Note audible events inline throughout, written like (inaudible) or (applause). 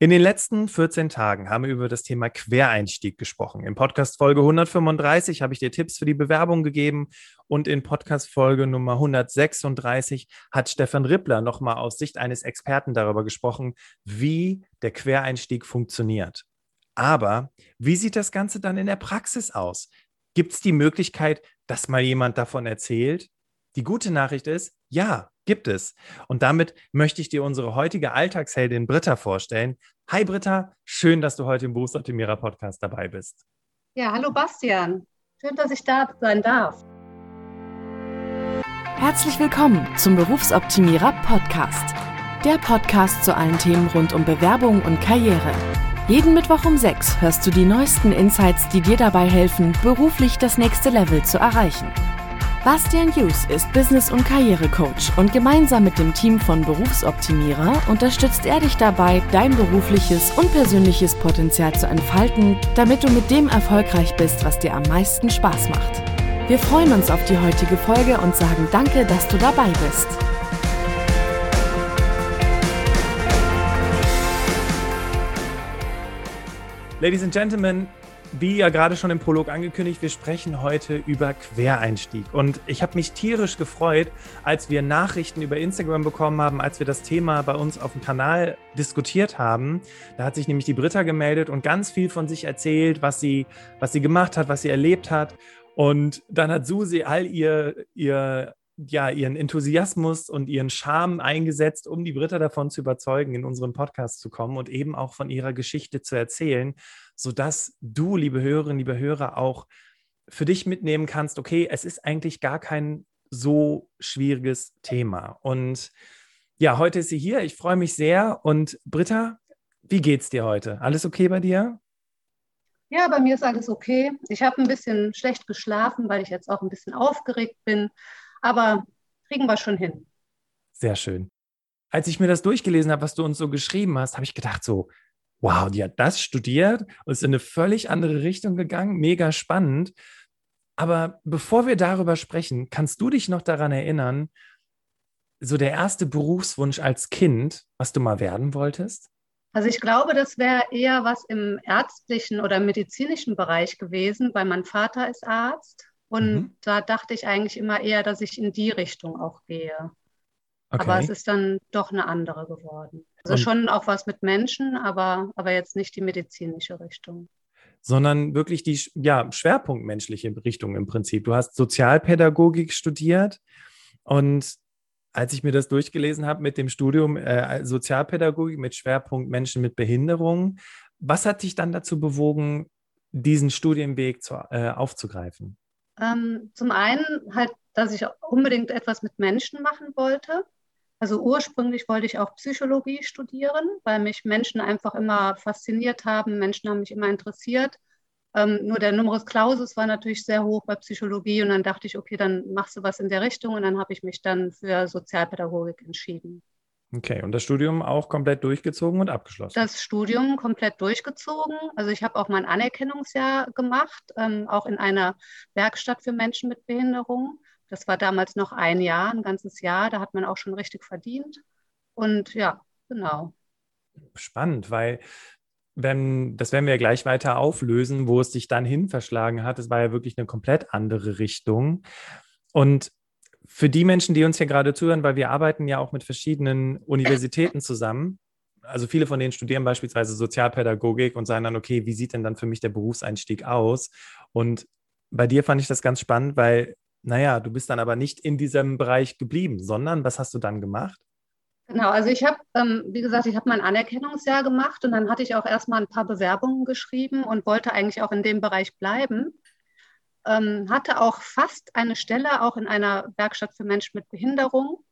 In den letzten 14 Tagen haben wir über das Thema Quereinstieg gesprochen. In Podcast Folge 135 habe ich dir Tipps für die Bewerbung gegeben und in Podcast Folge Nummer 136 hat Stefan Rippler nochmal aus Sicht eines Experten darüber gesprochen, wie der Quereinstieg funktioniert. Aber wie sieht das Ganze dann in der Praxis aus? Gibt es die Möglichkeit, dass mal jemand davon erzählt? Die gute Nachricht ist, ja, gibt es. Und damit möchte ich dir unsere heutige Alltagsheldin Britta vorstellen. Hi Britta, schön, dass du heute im Berufsoptimierer Podcast dabei bist. Ja, hallo Bastian. Schön, dass ich da sein darf. Herzlich willkommen zum Berufsoptimierer Podcast. Der Podcast zu allen Themen rund um Bewerbung und Karriere. Jeden Mittwoch um 6 hörst du die neuesten Insights, die dir dabei helfen, beruflich das nächste Level zu erreichen. Bastian Hughes ist Business- und Karrierecoach und gemeinsam mit dem Team von Berufsoptimierer unterstützt er dich dabei, dein berufliches und persönliches Potenzial zu entfalten, damit du mit dem erfolgreich bist, was dir am meisten Spaß macht. Wir freuen uns auf die heutige Folge und sagen danke, dass du dabei bist. Ladies and Gentlemen, wie ja gerade schon im Prolog angekündigt, wir sprechen heute über Quereinstieg. Und ich habe mich tierisch gefreut, als wir Nachrichten über Instagram bekommen haben, als wir das Thema bei uns auf dem Kanal diskutiert haben. Da hat sich nämlich die Britta gemeldet und ganz viel von sich erzählt, was sie, was sie gemacht hat, was sie erlebt hat. Und dann hat Susi all ihr, ihr ja, ihren Enthusiasmus und ihren Charme eingesetzt, um die Britta davon zu überzeugen, in unseren Podcast zu kommen und eben auch von ihrer Geschichte zu erzählen, sodass du, liebe Hörerinnen, liebe Hörer, auch für dich mitnehmen kannst, okay, es ist eigentlich gar kein so schwieriges Thema. Und ja, heute ist sie hier. Ich freue mich sehr. Und Britta, wie geht's dir heute? Alles okay bei dir? Ja, bei mir ist alles okay. Ich habe ein bisschen schlecht geschlafen, weil ich jetzt auch ein bisschen aufgeregt bin. Aber kriegen wir schon hin. Sehr schön. Als ich mir das durchgelesen habe, was du uns so geschrieben hast, habe ich gedacht so, wow, die hat das studiert und ist in eine völlig andere Richtung gegangen. Mega spannend. Aber bevor wir darüber sprechen, kannst du dich noch daran erinnern, so der erste Berufswunsch als Kind, was du mal werden wolltest? Also ich glaube, das wäre eher was im ärztlichen oder medizinischen Bereich gewesen, weil mein Vater ist Arzt und mhm. da dachte ich eigentlich immer eher, dass ich in die Richtung auch gehe. Okay. Aber es ist dann doch eine andere geworden. Also und schon auch was mit Menschen, aber, aber jetzt nicht die medizinische Richtung. Sondern wirklich die ja, schwerpunktmenschliche Richtung im Prinzip. Du hast Sozialpädagogik studiert und als ich mir das durchgelesen habe mit dem Studium äh, Sozialpädagogik mit Schwerpunkt Menschen mit Behinderung, was hat dich dann dazu bewogen, diesen Studienweg zu, äh, aufzugreifen? Ähm, zum einen halt, dass ich unbedingt etwas mit Menschen machen wollte. Also ursprünglich wollte ich auch Psychologie studieren, weil mich Menschen einfach immer fasziniert haben. Menschen haben mich immer interessiert. Ähm, nur der Numerus Clausus war natürlich sehr hoch bei Psychologie und dann dachte ich, okay, dann machst du was in der Richtung und dann habe ich mich dann für Sozialpädagogik entschieden. Okay, und das Studium auch komplett durchgezogen und abgeschlossen? Das Studium komplett durchgezogen. Also ich habe auch mein Anerkennungsjahr gemacht, ähm, auch in einer Werkstatt für Menschen mit Behinderung. Das war damals noch ein Jahr, ein ganzes Jahr. Da hat man auch schon richtig verdient. Und ja, genau. Spannend, weil wenn, das werden wir ja gleich weiter auflösen, wo es sich dann hin verschlagen hat. Es war ja wirklich eine komplett andere Richtung. Und für die Menschen, die uns hier gerade zuhören, weil wir arbeiten ja auch mit verschiedenen Universitäten zusammen. Also viele von denen studieren beispielsweise Sozialpädagogik und sagen dann, okay, wie sieht denn dann für mich der Berufseinstieg aus? Und bei dir fand ich das ganz spannend, weil, naja, du bist dann aber nicht in diesem Bereich geblieben, sondern was hast du dann gemacht? Genau, also ich habe, ähm, wie gesagt, ich habe mein Anerkennungsjahr gemacht und dann hatte ich auch erstmal ein paar Bewerbungen geschrieben und wollte eigentlich auch in dem Bereich bleiben ähm, hatte auch fast eine Stelle, auch in einer Werkstatt für Menschen mit Behinderung.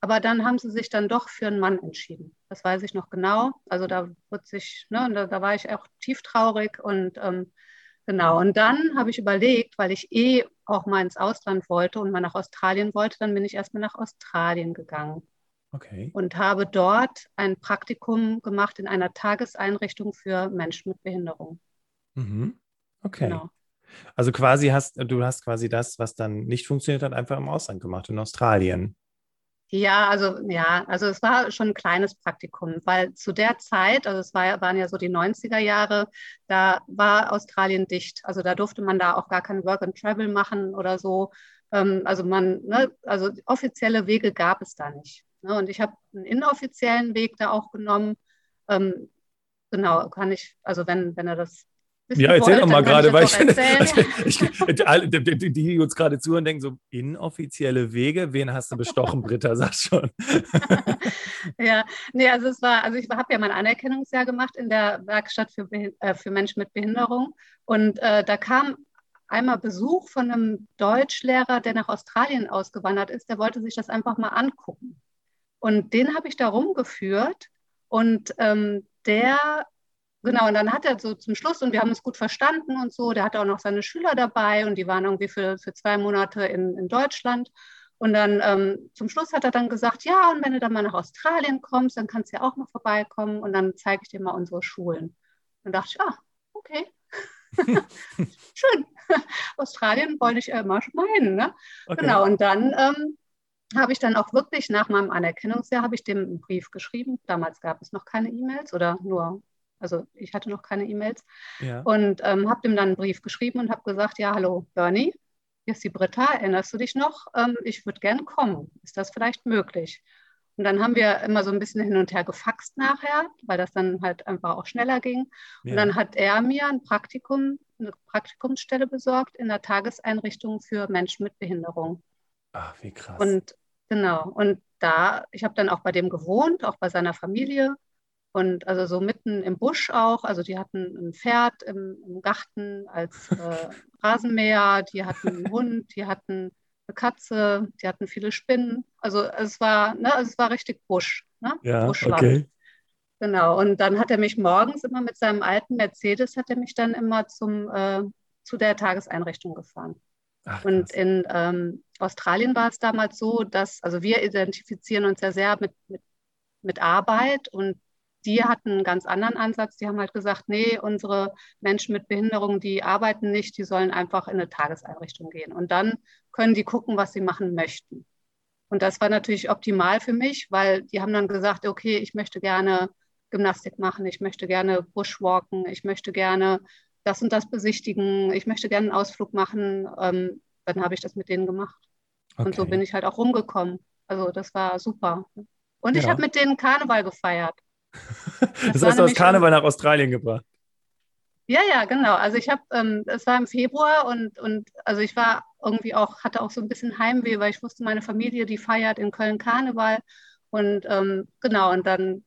Aber dann haben sie sich dann doch für einen Mann entschieden. Das weiß ich noch genau. Also da wurde sich, ne, da, da war ich auch tief traurig und ähm, genau. Und dann habe ich überlegt, weil ich eh auch mal ins Ausland wollte und mal nach Australien wollte, dann bin ich erstmal nach Australien gegangen. Okay. Und habe dort ein Praktikum gemacht in einer Tageseinrichtung für Menschen mit Behinderung. Mhm. Okay. Genau. Also quasi hast du hast quasi das, was dann nicht funktioniert hat, einfach im Ausland gemacht, in Australien. Ja, also ja, also es war schon ein kleines Praktikum, weil zu der Zeit, also es war, waren ja so die 90er Jahre, da war Australien dicht. Also da durfte man da auch gar kein Work and Travel machen oder so. Ähm, also man, ne, also offizielle Wege gab es da nicht. Ne? Und ich habe einen inoffiziellen Weg da auch genommen. Ähm, genau, kann ich, also wenn, wenn er das ja, erzähl doch mal gerade, weil ich, ich, die, die uns gerade zuhören, denken so, inoffizielle Wege, wen hast du bestochen, Britta, (laughs) sag schon. (laughs) ja, nee, also es war, also ich habe ja mein Anerkennungsjahr gemacht in der Werkstatt für, äh, für Menschen mit Behinderung. Und äh, da kam einmal Besuch von einem Deutschlehrer, der nach Australien ausgewandert ist, der wollte sich das einfach mal angucken. Und den habe ich da rumgeführt. Und ähm, der Genau, und dann hat er so zum Schluss, und wir haben es gut verstanden und so, der hatte auch noch seine Schüler dabei und die waren irgendwie für, für zwei Monate in, in Deutschland. Und dann ähm, zum Schluss hat er dann gesagt, ja, und wenn du dann mal nach Australien kommst, dann kannst du ja auch mal vorbeikommen und dann zeige ich dir mal unsere Schulen. Und dachte ich, ah, okay. (laughs) (laughs) Schön. (laughs) Australien wollte ich immer schon mal hin. Ne? Okay. Genau, und dann ähm, habe ich dann auch wirklich nach meinem Anerkennungsjahr, habe ich dem einen Brief geschrieben. Damals gab es noch keine E-Mails oder nur also ich hatte noch keine E-Mails. Ja. Und ähm, habe ihm dann einen Brief geschrieben und habe gesagt, ja, hallo Bernie, hier ist die Britta, erinnerst du dich noch? Ähm, ich würde gern kommen. Ist das vielleicht möglich? Und dann haben wir immer so ein bisschen hin und her gefaxt nachher, weil das dann halt einfach auch schneller ging. Ja. Und dann hat er mir ein Praktikum, eine Praktikumsstelle besorgt in der Tageseinrichtung für Menschen mit Behinderung. Ach, wie krass. Und genau, und da, ich habe dann auch bei dem gewohnt, auch bei seiner Familie. Und also so mitten im Busch auch. Also die hatten ein Pferd im, im Garten als (laughs) äh, Rasenmäher, die hatten einen Hund, die hatten eine Katze, die hatten viele Spinnen. Also es war, ne, also es war richtig Busch, ne? Ja, Buschland. Okay. Genau. Und dann hat er mich morgens immer mit seinem alten Mercedes, hat er mich dann immer zum, äh, zu der Tageseinrichtung gefahren. Ach, und in ähm, Australien war es damals so, dass, also wir identifizieren uns ja sehr mit, mit, mit Arbeit und die hatten einen ganz anderen Ansatz. Die haben halt gesagt, nee, unsere Menschen mit Behinderung, die arbeiten nicht, die sollen einfach in eine Tageseinrichtung gehen. Und dann können die gucken, was sie machen möchten. Und das war natürlich optimal für mich, weil die haben dann gesagt, okay, ich möchte gerne Gymnastik machen, ich möchte gerne Bushwalken, ich möchte gerne das und das besichtigen, ich möchte gerne einen Ausflug machen. Ähm, dann habe ich das mit denen gemacht. Okay. Und so bin ich halt auch rumgekommen. Also das war super. Und ja. ich habe mit denen Karneval gefeiert. Das, das heißt, du hast Karneval nach Australien gebracht. Ja, ja, genau. Also ich habe, ähm, es war im Februar und, und also ich war irgendwie auch, hatte auch so ein bisschen Heimweh, weil ich wusste, meine Familie, die feiert in Köln Karneval. Und ähm, genau, und dann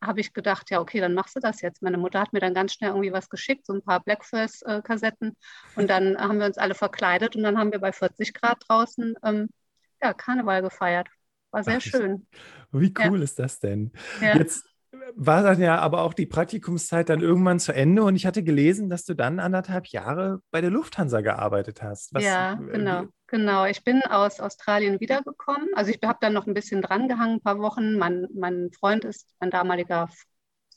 habe ich gedacht, ja, okay, dann machst du das jetzt. Meine Mutter hat mir dann ganz schnell irgendwie was geschickt, so ein paar Blackfirst-Kassetten. Und dann haben wir uns alle verkleidet und dann haben wir bei 40 Grad draußen ähm, ja, Karneval gefeiert. War sehr Ach, schön. Wie cool ja. ist das denn? Ja. Jetzt war dann ja aber auch die Praktikumszeit dann irgendwann zu Ende und ich hatte gelesen, dass du dann anderthalb Jahre bei der Lufthansa gearbeitet hast. Was, ja, äh, genau, genau. Ich bin aus Australien wiedergekommen. Also ich habe dann noch ein bisschen drangehangen, ein paar Wochen. Mein, mein Freund ist, mein damaliger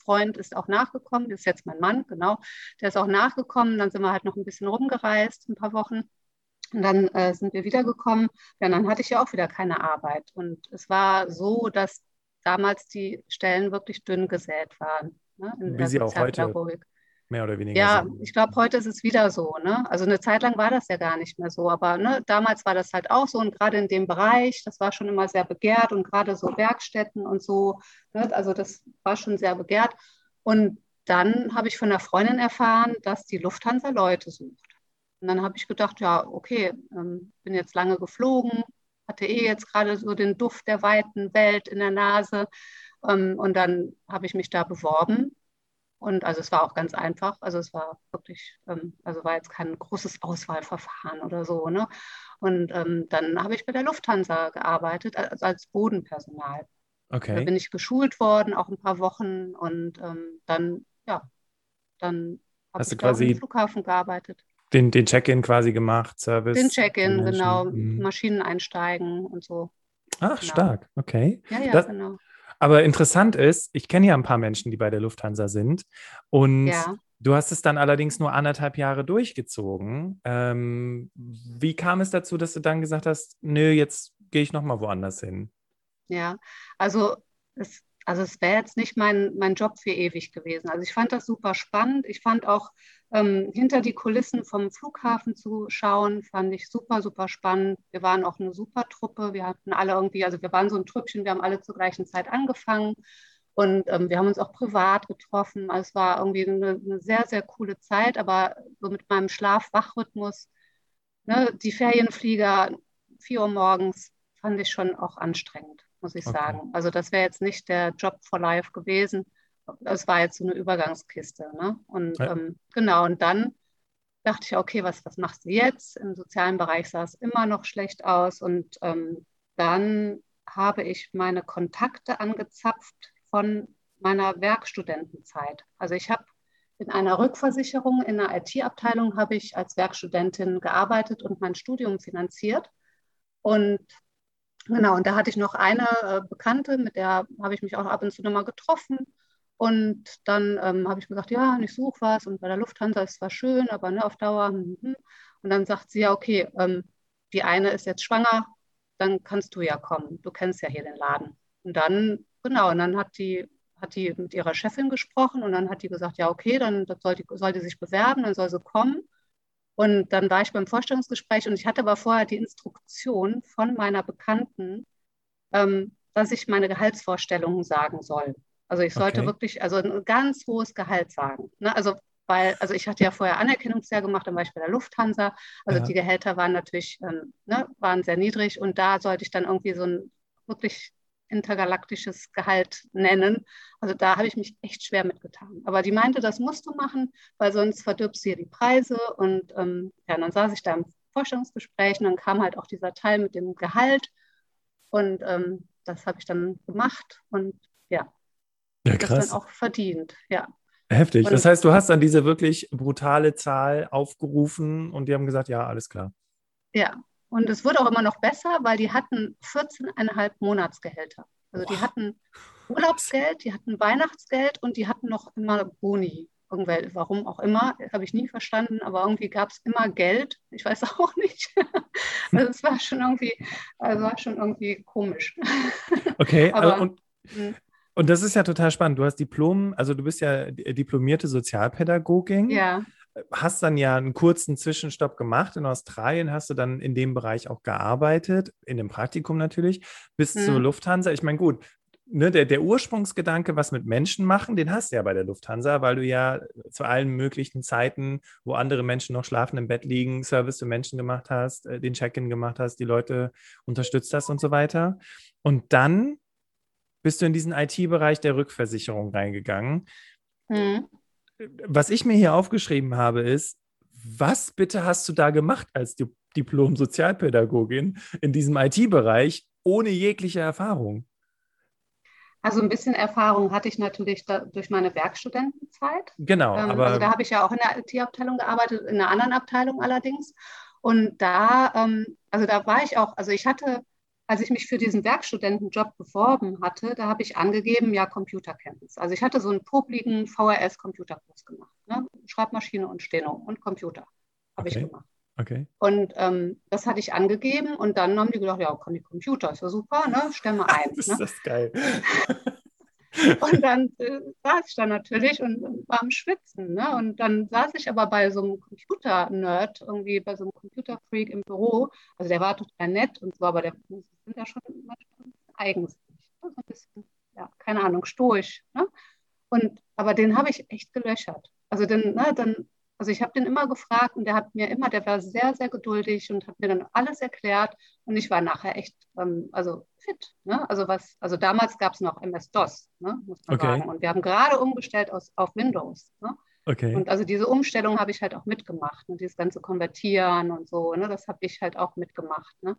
Freund ist auch nachgekommen, das ist jetzt mein Mann, genau. Der ist auch nachgekommen. Dann sind wir halt noch ein bisschen rumgereist, ein paar Wochen. Und dann äh, sind wir wiedergekommen. Ja, dann hatte ich ja auch wieder keine Arbeit. Und es war so, dass damals die Stellen wirklich dünn gesät waren. Ne, Wie sie auch heute mehr oder weniger Ja, sind. ich glaube, heute ist es wieder so. Ne? Also eine Zeit lang war das ja gar nicht mehr so, aber ne, damals war das halt auch so und gerade in dem Bereich, das war schon immer sehr begehrt und gerade so Werkstätten und so, ne, also das war schon sehr begehrt. Und dann habe ich von einer Freundin erfahren, dass die Lufthansa Leute sucht. Und dann habe ich gedacht, ja, okay, ähm, bin jetzt lange geflogen, hatte eh jetzt gerade so den Duft der weiten Welt in der Nase. Ähm, und dann habe ich mich da beworben. Und also es war auch ganz einfach. Also es war wirklich, ähm, also war jetzt kein großes Auswahlverfahren oder so. Ne? Und ähm, dann habe ich bei der Lufthansa gearbeitet, also als Bodenpersonal. Okay. Da bin ich geschult worden, auch ein paar Wochen. Und ähm, dann, ja, dann habe ich quasi am Flughafen gearbeitet. Den, den Check-in quasi gemacht, Service. Den Check-in, genau. Mhm. Maschinen einsteigen und so. Ach, genau. stark, okay. Ja, ja, das, genau. Aber interessant ist, ich kenne ja ein paar Menschen, die bei der Lufthansa sind. Und ja. du hast es dann allerdings nur anderthalb Jahre durchgezogen. Ähm, wie kam es dazu, dass du dann gesagt hast, nö, jetzt gehe ich nochmal woanders hin? Ja, also es, also es wäre jetzt nicht mein, mein Job für ewig gewesen. Also ich fand das super spannend. Ich fand auch ähm, hinter die Kulissen vom Flughafen zu schauen, fand ich super, super spannend. Wir waren auch eine super Truppe. Wir hatten alle irgendwie, also wir waren so ein Trüppchen, wir haben alle zur gleichen Zeit angefangen. Und ähm, wir haben uns auch privat getroffen. Also es war irgendwie eine, eine, sehr, sehr coole Zeit, aber so mit meinem Schlaf-Wach-Rhythmus, ne, die Ferienflieger, 4 Uhr morgens, fand ich schon auch anstrengend, muss ich okay. sagen. Also das wäre jetzt nicht der Job for Life gewesen. Das war jetzt so eine Übergangskiste. Ne? Und ja. ähm, genau, und dann dachte ich, okay, was, was machst du jetzt? Im sozialen Bereich sah es immer noch schlecht aus. Und ähm, dann habe ich meine Kontakte angezapft von meiner Werkstudentenzeit. Also ich habe in einer Rückversicherung in einer IT-Abteilung habe ich als Werkstudentin gearbeitet und mein Studium finanziert. Und genau, und da hatte ich noch eine äh, Bekannte, mit der habe ich mich auch ab und zu nochmal getroffen. Und dann ähm, habe ich gesagt, ja, ich suche was und bei der Lufthansa ist zwar schön, aber ne, auf Dauer. Hm, hm. Und dann sagt sie ja, okay, ähm, die eine ist jetzt schwanger, dann kannst du ja kommen. Du kennst ja hier den Laden. Und dann Genau, und dann hat die, hat die mit ihrer Chefin gesprochen und dann hat die gesagt, ja, okay, dann soll die, soll die sich bewerben, dann soll sie kommen. Und dann war ich beim Vorstellungsgespräch und ich hatte aber vorher die Instruktion von meiner Bekannten, ähm, dass ich meine Gehaltsvorstellungen sagen soll. Also ich sollte okay. wirklich, also ein ganz hohes Gehalt sagen. Ne? Also weil, also ich hatte ja vorher Anerkennungsjahr gemacht, dann war ich bei der Lufthansa. Also ja. die Gehälter waren natürlich, ähm, ne, waren sehr niedrig und da sollte ich dann irgendwie so ein wirklich intergalaktisches Gehalt nennen. Also da habe ich mich echt schwer mitgetan. Aber die meinte, das musst du machen, weil sonst verdirbst du hier die Preise. Und ähm, ja, dann saß ich da im Vorstellungsgespräch und dann kam halt auch dieser Teil mit dem Gehalt. Und ähm, das habe ich dann gemacht und ja, ja krass. das dann auch verdient. Ja. Heftig. Und, das heißt, du hast dann diese wirklich brutale Zahl aufgerufen und die haben gesagt, ja, alles klar. Ja, und es wurde auch immer noch besser, weil die hatten 14,5 Monatsgehälter. Also die hatten Urlaubsgeld, die hatten Weihnachtsgeld und die hatten noch immer Boni. Irgendwel, warum auch immer, habe ich nie verstanden, aber irgendwie gab es immer Geld. Ich weiß (laughs) auch nicht. also es war schon irgendwie, also war schon irgendwie komisch. Okay, (laughs) aber, also und, hm. Und das ist ja total spannend. Du hast Diplom, also du bist ja diplomierte Sozialpädagogin. Ja hast dann ja einen kurzen Zwischenstopp gemacht. In Australien hast du dann in dem Bereich auch gearbeitet, in dem Praktikum natürlich, bis hm. zur Lufthansa. Ich meine, gut, ne, der, der Ursprungsgedanke, was mit Menschen machen, den hast du ja bei der Lufthansa, weil du ja zu allen möglichen Zeiten, wo andere Menschen noch schlafen im Bett liegen, Service für Menschen gemacht hast, äh, den Check-in gemacht hast, die Leute unterstützt hast und so weiter. Und dann bist du in diesen IT-Bereich der Rückversicherung reingegangen. Mhm was ich mir hier aufgeschrieben habe, ist, was bitte hast du da gemacht als Diplom-Sozialpädagogin in diesem IT-Bereich ohne jegliche Erfahrung? Also ein bisschen Erfahrung hatte ich natürlich da, durch meine Werkstudentenzeit. Genau. Ähm, aber also da habe ich ja auch in der IT-Abteilung gearbeitet, in einer anderen Abteilung allerdings. Und da, ähm, also da war ich auch, also ich hatte als ich mich für diesen Werkstudentenjob beworben hatte, da habe ich angegeben, ja, Computerkenntnis. Also ich hatte so einen popligen VRS-Computerkurs gemacht. Ne? Schreibmaschine und Steno und Computer habe okay. ich gemacht. Okay. Und ähm, das hatte ich angegeben und dann haben die gedacht, ja, kann die Computer, ist ja super, ne? Stemme ein. (laughs) das ist ne? das geil. (laughs) Und dann äh, saß ich da natürlich und, und, war am Schwitzen. Ne? Und dann saß ich aber bei so einem Computer-Nerd, irgendwie bei so einem Computer-Freak im Büro. Also der war total nett und so, aber der sind ja schon manchmal eigensinnig. Ne? So ein bisschen, ja, keine Ahnung, stoisch. Ne? Und, aber den habe ich echt gelöchert. Also den, ne, dann also ich habe den immer gefragt und der hat mir immer, der war sehr, sehr geduldig und hat mir dann alles erklärt und ich war nachher echt, ähm, also fit. Ne? Also was, also damals gab es noch MS-DOS, ne? muss man okay. sagen. Und wir haben gerade umgestellt aus, auf Windows. Ne? Okay. Und also diese Umstellung habe ich halt auch mitgemacht und dieses ganze Konvertieren und so, ne? das habe ich halt auch mitgemacht. Ne?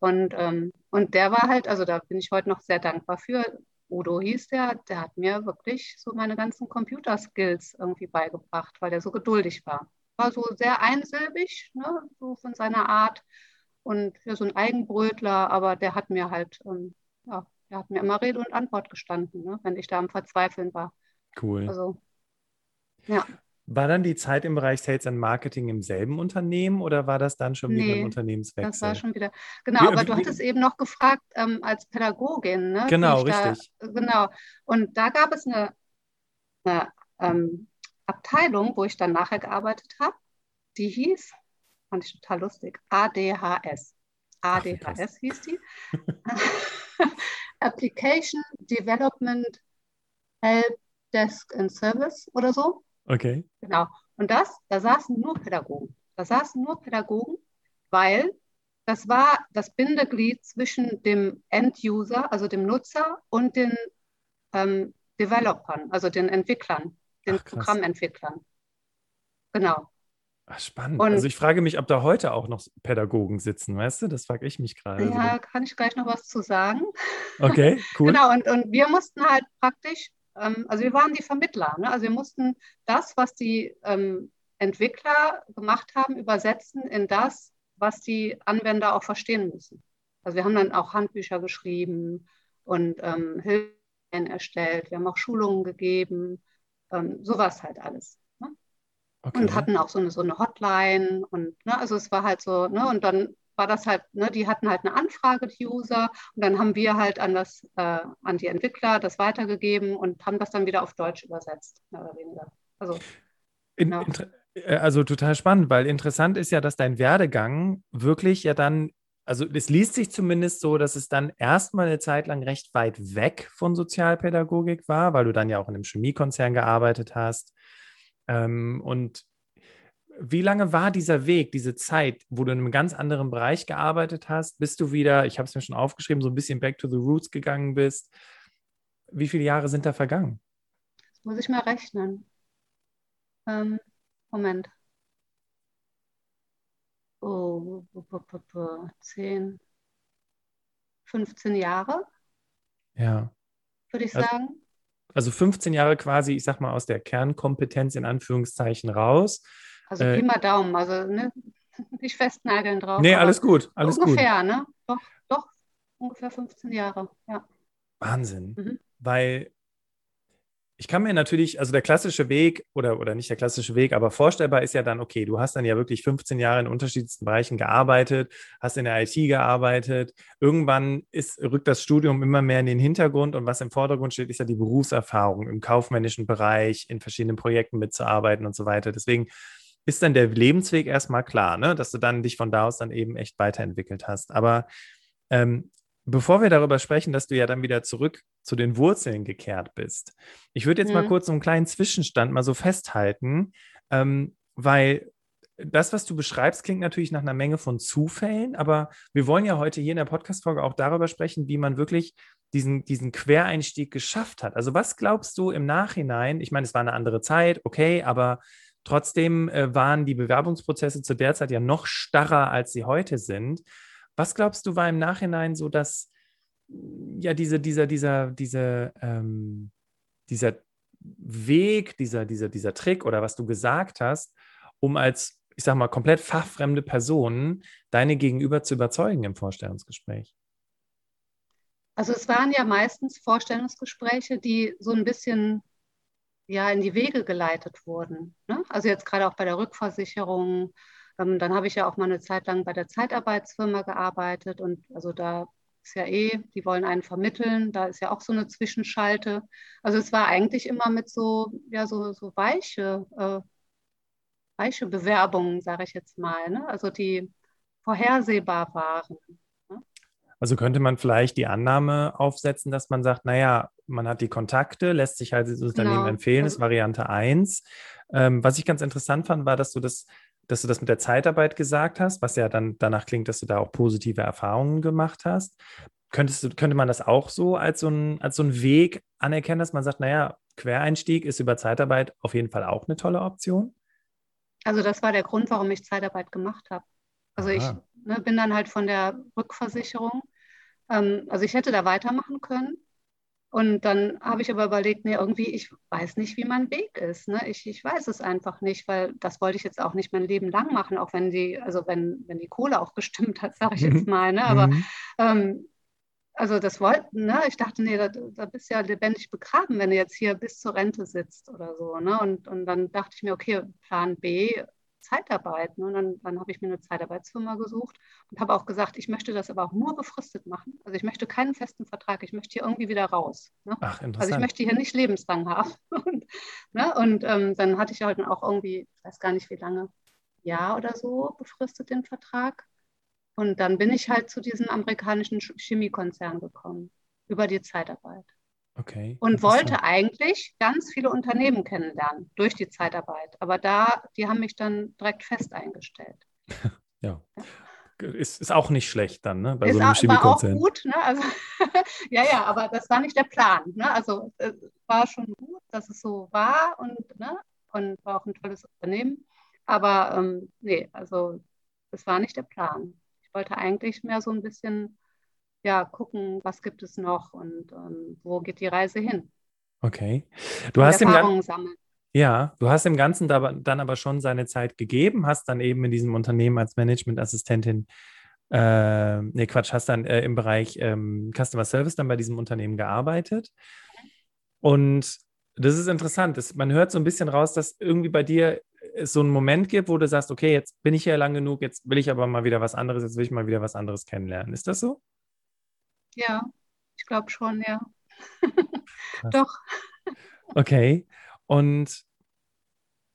Und, ähm, und der war halt, also da bin ich heute noch sehr dankbar für, Udo hieß der, der hat mir wirklich so meine ganzen Computerskills irgendwie beigebracht, weil der so geduldig war. War so sehr einsilbig, ne, so von seiner Art und ja, so ein Eigenbrötler, aber der hat mir halt, ähm, ja, der hat mir immer Rede und Antwort gestanden, ne, wenn ich da am Verzweifeln war. Cool. Also, ja. War dann die Zeit im Bereich Sales and Marketing im selben Unternehmen oder war das dann schon nee, wieder ein Unternehmenswechsel? Das war schon wieder. Genau, wie, aber du wie, hattest eben noch gefragt ähm, als Pädagogin. Ne, genau, richtig. Da, genau. Und da gab es eine, eine ähm, Abteilung, wo ich dann nachher gearbeitet habe, die hieß, fand ich total lustig, ADHS. ADHS Ach, hieß die. (laughs) Application Development Help Desk and Service oder so. Okay. Genau. Und das, da saßen nur Pädagogen. Da saßen nur Pädagogen, weil das war das Bindeglied zwischen dem End-User, also dem Nutzer, und den ähm, Developern, also den Entwicklern, den Ach, Programmentwicklern. Genau. Ach, spannend. Und, also ich frage mich, ob da heute auch noch Pädagogen sitzen, weißt du? Das frage ich mich gerade. Ja, kann ich gleich noch was zu sagen. Okay, (laughs) cool. genau, und, und wir mussten halt praktisch ähm, also wir waren die Vermittler. Ne? Also wir mussten das, was die ähm, Entwickler gemacht haben, übersetzen in das, was die Anwender auch verstehen müssen. Also wir haben dann auch Handbücher geschrieben und ähm, Hilfen erstellt. Wir haben auch Schulungen gegeben, ähm, sowas halt alles. Ne? Okay. Und hatten auch so eine, so eine Hotline und ne, also es war halt so, ne, und dann war das halt, ne, die hatten halt eine Anfrage, die User, und dann haben wir halt an, das, äh, an die Entwickler das weitergegeben und haben das dann wieder auf Deutsch übersetzt, mehr oder weniger. Also, in, genau. Äh, also total spannend, weil interessant ist ja, dass dein Werdegang wirklich ja dann, also es liest sich zumindest so, dass es dann erstmal eine Zeit lang recht weit weg von Sozialpädagogik war, weil du dann ja auch in einem Chemiekonzern gearbeitet hast. Ähm, und wie lange war dieser Weg, diese Zeit, wo du in einem ganz anderen Bereich gearbeitet hast, bis du wieder, ich habe es mir schon aufgeschrieben, so ein bisschen back to the roots gegangen bist? Wie viele Jahre sind da vergangen? Das muss ich mal rechnen. Ähm, Moment. Oh, 10, 15 Jahre. Ja. Würde ich also, sagen. Also 15 Jahre quasi, ich sag mal, aus der Kernkompetenz in Anführungszeichen raus also äh, mal Daumen, also ne, (laughs) nicht festnageln drauf. Nee, alles gut, alles ungefähr, gut. ne? Doch, doch, ungefähr 15 Jahre, ja. Wahnsinn. Mhm. Weil ich kann mir natürlich, also der klassische Weg oder, oder nicht der klassische Weg, aber vorstellbar ist ja dann, okay, du hast dann ja wirklich 15 Jahre in unterschiedlichsten Bereichen gearbeitet, hast in der IT gearbeitet. Irgendwann ist, rückt das Studium immer mehr in den Hintergrund und was im Vordergrund steht, ist ja die Berufserfahrung im kaufmännischen Bereich, in verschiedenen Projekten mitzuarbeiten und so weiter. Deswegen ist dann der Lebensweg erstmal klar, ne? dass du dann dich von da aus dann eben echt weiterentwickelt hast. Aber ähm, bevor wir darüber sprechen, dass du ja dann wieder zurück zu den Wurzeln gekehrt bist, ich würde jetzt mhm. mal kurz so einen kleinen Zwischenstand mal so festhalten, ähm, weil das, was du beschreibst, klingt natürlich nach einer Menge von Zufällen, aber wir wollen ja heute hier in der Podcast-Folge auch darüber sprechen, wie man wirklich diesen, diesen Quereinstieg geschafft hat. Also, was glaubst du im Nachhinein? Ich meine, es war eine andere Zeit, okay, aber Trotzdem äh, waren die Bewerbungsprozesse zu der Zeit ja noch starrer, als sie heute sind. Was glaubst du, war im Nachhinein so, dass ja diese, dieser, dieser, diese, ähm, dieser Weg, dieser, dieser, dieser Trick oder was du gesagt hast, um als, ich sag mal, komplett fachfremde Person deine Gegenüber zu überzeugen im Vorstellungsgespräch? Also es waren ja meistens Vorstellungsgespräche, die so ein bisschen ja in die Wege geleitet wurden. Ne? Also jetzt gerade auch bei der Rückversicherung. Ähm, dann habe ich ja auch mal eine Zeit lang bei der Zeitarbeitsfirma gearbeitet und also da ist ja eh, die wollen einen vermitteln, da ist ja auch so eine Zwischenschalte. Also es war eigentlich immer mit so, ja, so, so weiche, äh, weiche Bewerbungen, sage ich jetzt mal, ne? also die vorhersehbar waren. Also könnte man vielleicht die Annahme aufsetzen, dass man sagt, naja, man hat die Kontakte, lässt sich halt dieses Unternehmen genau. empfehlen, ist Variante 1. Ähm, was ich ganz interessant fand, war, dass du das, dass du das mit der Zeitarbeit gesagt hast, was ja dann danach klingt, dass du da auch positive Erfahrungen gemacht hast. Könntest du, könnte man das auch so als so, ein, als so einen Weg anerkennen, dass man sagt, naja, Quereinstieg ist über Zeitarbeit auf jeden Fall auch eine tolle Option? Also das war der Grund, warum ich Zeitarbeit gemacht habe. Also Aha. ich ne, bin dann halt von der Rückversicherung ähm, also ich hätte da weitermachen können. Und dann habe ich aber überlegt, nee, irgendwie, ich weiß nicht, wie mein Weg ist. Ne? Ich, ich weiß es einfach nicht, weil das wollte ich jetzt auch nicht mein Leben lang machen, auch wenn die, also wenn, wenn die Kohle auch gestimmt hat, sage ich jetzt mhm. mal. Ne? Aber mhm. ähm, also das wollten, ne? Ich dachte, nee, da, da bist du ja lebendig begraben, wenn du jetzt hier bis zur Rente sitzt oder so. Ne? Und, und dann dachte ich mir, okay, Plan B, Zeitarbeit. Ne? Und dann, dann habe ich mir eine Zeitarbeitsfirma gesucht und habe auch gesagt, ich möchte das aber auch nur befristet machen. Also ich möchte keinen festen Vertrag, ich möchte hier irgendwie wieder raus. Ne? Ach, interessant. Also ich möchte hier nicht lebenslang haben. (laughs) und, ne? und ähm, dann hatte ich halt auch irgendwie, ich weiß gar nicht wie lange, Jahr oder so befristet den Vertrag. Und dann bin ich halt zu diesem amerikanischen Chemiekonzern gekommen, über die Zeitarbeit. Okay. Und wollte eigentlich ganz viele Unternehmen kennenlernen durch die Zeitarbeit. Aber da, die haben mich dann direkt fest eingestellt. (laughs) ja. Ist, ist auch nicht schlecht dann, ne? Bei ist so einem Chemiekonzern. War auch gut, ne? Also, (laughs) ja, ja, aber das war nicht der Plan. Ne? Also es war schon gut, dass es so war und, ne? und war auch ein tolles Unternehmen. Aber ähm, nee, also das war nicht der Plan. Ich wollte eigentlich mehr so ein bisschen ja, gucken, was gibt es noch und ähm, wo geht die Reise hin. Okay. Du und hast Erfahrungen sammeln. Ja, du hast dem Ganzen da, dann aber schon seine Zeit gegeben, hast dann eben in diesem Unternehmen als Managementassistentin, äh, nee, Quatsch, hast dann äh, im Bereich ähm, Customer Service dann bei diesem Unternehmen gearbeitet. Und das ist interessant. Das, man hört so ein bisschen raus, dass irgendwie bei dir es so einen Moment gibt, wo du sagst, okay, jetzt bin ich ja lang genug, jetzt will ich aber mal wieder was anderes, jetzt will ich mal wieder was anderes kennenlernen. Ist das so? Ja, ich glaube schon, ja. Doch. Okay. Und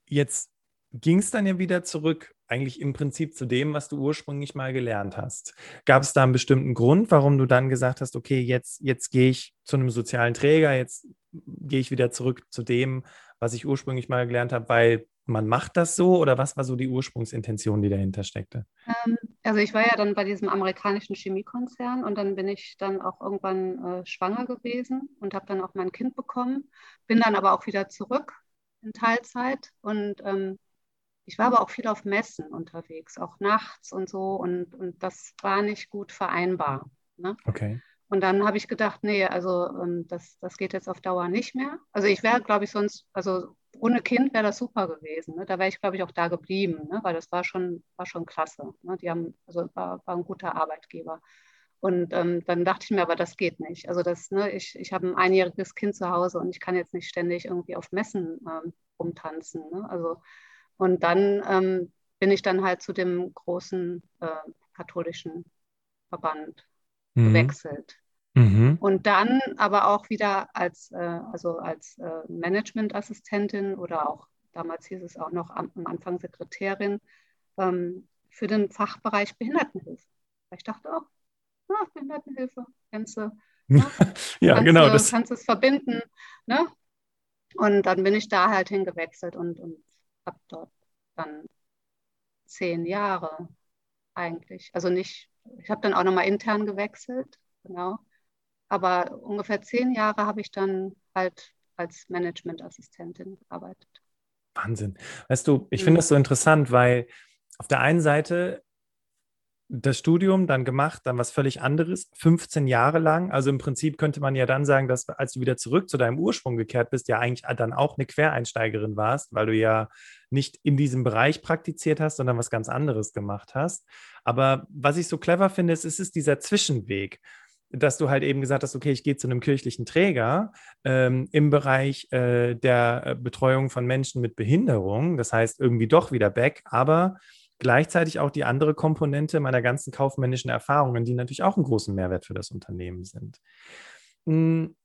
jetzt ging es dann ja wieder zurück, eigentlich im Prinzip zu dem, was du ursprünglich mal gelernt hast. Gab es da einen bestimmten Grund, warum du dann gesagt hast, okay, jetzt, jetzt gehe ich zu einem sozialen Träger, jetzt gehe ich wieder zurück zu dem, was ich ursprünglich mal gelernt habe, weil man macht das so oder was war so die Ursprungsintention, die dahinter steckte? Ähm, also ich war ja dann bei diesem amerikanischen Chemiekonzern und dann bin ich dann auch irgendwann äh, schwanger gewesen und habe dann auch mein Kind bekommen, bin dann aber auch wieder zurück in Teilzeit und ähm, ich war aber auch viel auf Messen unterwegs, auch nachts und so und, und das war nicht gut vereinbar. Ne? Okay. Und dann habe ich gedacht, nee, also ähm, das, das geht jetzt auf Dauer nicht mehr. Also ich wäre, glaube ich, sonst, also ohne Kind wäre das super gewesen. Ne? Da wäre ich, glaube ich, auch da geblieben, ne? weil das war schon, war schon klasse. Ne? Die haben, also war, war ein guter Arbeitgeber. Und ähm, dann dachte ich mir, aber das geht nicht. Also das, ne, ich, ich habe ein einjähriges Kind zu Hause und ich kann jetzt nicht ständig irgendwie auf Messen ähm, rumtanzen. Ne? Also, und dann ähm, bin ich dann halt zu dem großen äh, katholischen Verband mhm. gewechselt. Mhm. Und dann aber auch wieder als, äh, also als äh, Managementassistentin oder auch damals hieß es auch noch am, am Anfang Sekretärin ähm, für den Fachbereich Behindertenhilfe. Ich dachte auch, na, Behindertenhilfe, kennst du. Ne? (laughs) ja, kannst genau. Du, das kannst es verbinden. Ne? Und dann bin ich da halt hingewechselt und, und habe dort dann zehn Jahre eigentlich. Also nicht, ich habe dann auch nochmal intern gewechselt, genau. Aber ungefähr zehn Jahre habe ich dann halt als Managementassistentin gearbeitet. Wahnsinn. Weißt du, ich finde das so interessant, weil auf der einen Seite das Studium dann gemacht, dann was völlig anderes, 15 Jahre lang. Also im Prinzip könnte man ja dann sagen, dass als du wieder zurück zu deinem Ursprung gekehrt bist, ja eigentlich dann auch eine Quereinsteigerin warst, weil du ja nicht in diesem Bereich praktiziert hast, sondern was ganz anderes gemacht hast. Aber was ich so clever finde, ist, ist, ist dieser Zwischenweg dass du halt eben gesagt hast, okay, ich gehe zu einem kirchlichen Träger ähm, im Bereich äh, der äh, Betreuung von Menschen mit Behinderung. Das heißt, irgendwie doch wieder back, aber gleichzeitig auch die andere Komponente meiner ganzen kaufmännischen Erfahrungen, die natürlich auch einen großen Mehrwert für das Unternehmen sind. Hm,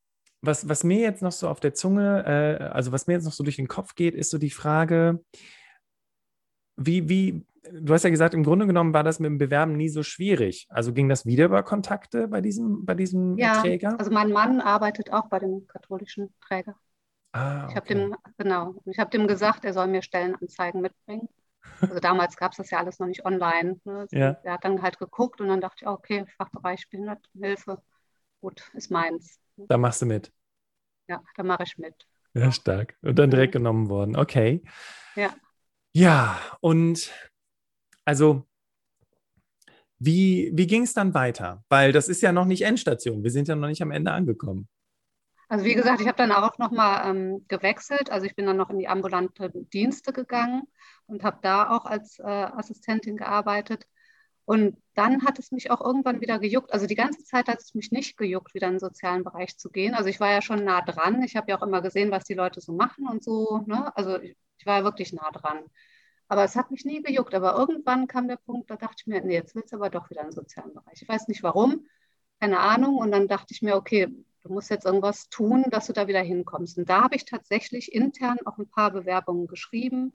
was, was mir jetzt noch so auf der Zunge, äh, also was mir jetzt noch so durch den Kopf geht, ist so die Frage, wie, wie, du hast ja gesagt, im Grunde genommen war das mit dem Bewerben nie so schwierig. Also ging das wieder über Kontakte bei diesem, bei diesem ja, Träger? Also mein Mann arbeitet auch bei dem katholischen Träger. Ah, okay. Ich habe dem, genau, ich habe dem gesagt, er soll mir Stellenanzeigen mitbringen. Also damals gab es das ja alles noch nicht online. Ne? Also ja. Er hat dann halt geguckt und dann dachte ich, okay, Fachbereich Behindertenhilfe, gut, ist meins. Da machst du mit. Ja, da mache ich mit. Ja, stark. Und dann direkt genommen worden. Okay. Ja. Ja, und also wie, wie ging es dann weiter? Weil das ist ja noch nicht Endstation. Wir sind ja noch nicht am Ende angekommen. Also wie gesagt, ich habe dann auch nochmal ähm, gewechselt. Also ich bin dann noch in die ambulante Dienste gegangen und habe da auch als äh, Assistentin gearbeitet. Und dann hat es mich auch irgendwann wieder gejuckt. Also die ganze Zeit hat es mich nicht gejuckt, wieder in den sozialen Bereich zu gehen. Also ich war ja schon nah dran. Ich habe ja auch immer gesehen, was die Leute so machen und so. Ne? Also ich, ich war ja wirklich nah dran. Aber es hat mich nie gejuckt. Aber irgendwann kam der Punkt, da dachte ich mir, nee, jetzt willst du aber doch wieder in den sozialen Bereich. Ich weiß nicht warum, keine Ahnung. Und dann dachte ich mir, okay, du musst jetzt irgendwas tun, dass du da wieder hinkommst. Und da habe ich tatsächlich intern auch ein paar Bewerbungen geschrieben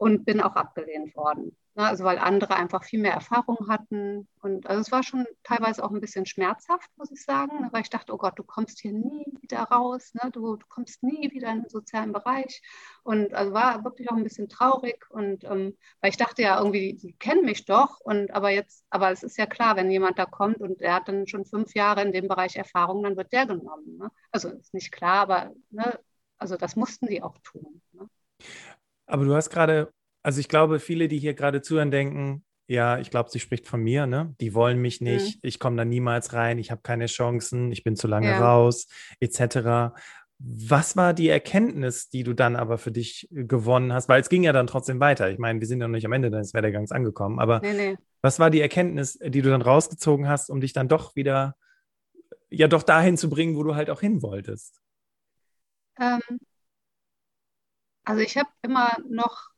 und bin auch abgelehnt worden. Ne? Also weil andere einfach viel mehr Erfahrung hatten. Und also es war schon teilweise auch ein bisschen schmerzhaft, muss ich sagen, ne? weil ich dachte, oh Gott, du kommst hier nie wieder raus, ne? du, du kommst nie wieder in den sozialen Bereich. Und also war wirklich auch ein bisschen traurig. Und ähm, weil ich dachte ja irgendwie, die kennen mich doch. Und aber jetzt, aber es ist ja klar, wenn jemand da kommt und er hat dann schon fünf Jahre in dem Bereich Erfahrung, dann wird der genommen. Ne? Also ist nicht klar, aber ne? also das mussten die auch tun. Ne? Aber du hast gerade also ich glaube, viele, die hier gerade zuhören, denken, ja, ich glaube, sie spricht von mir, ne? Die wollen mich nicht, mhm. ich komme da niemals rein, ich habe keine Chancen, ich bin zu lange ja. raus, etc. Was war die Erkenntnis, die du dann aber für dich gewonnen hast? Weil es ging ja dann trotzdem weiter. Ich meine, wir sind ja noch nicht am Ende deines Werdegangs angekommen, aber nee, nee. was war die Erkenntnis, die du dann rausgezogen hast, um dich dann doch wieder, ja, doch dahin zu bringen, wo du halt auch hin wolltest? Ähm, also ich habe immer noch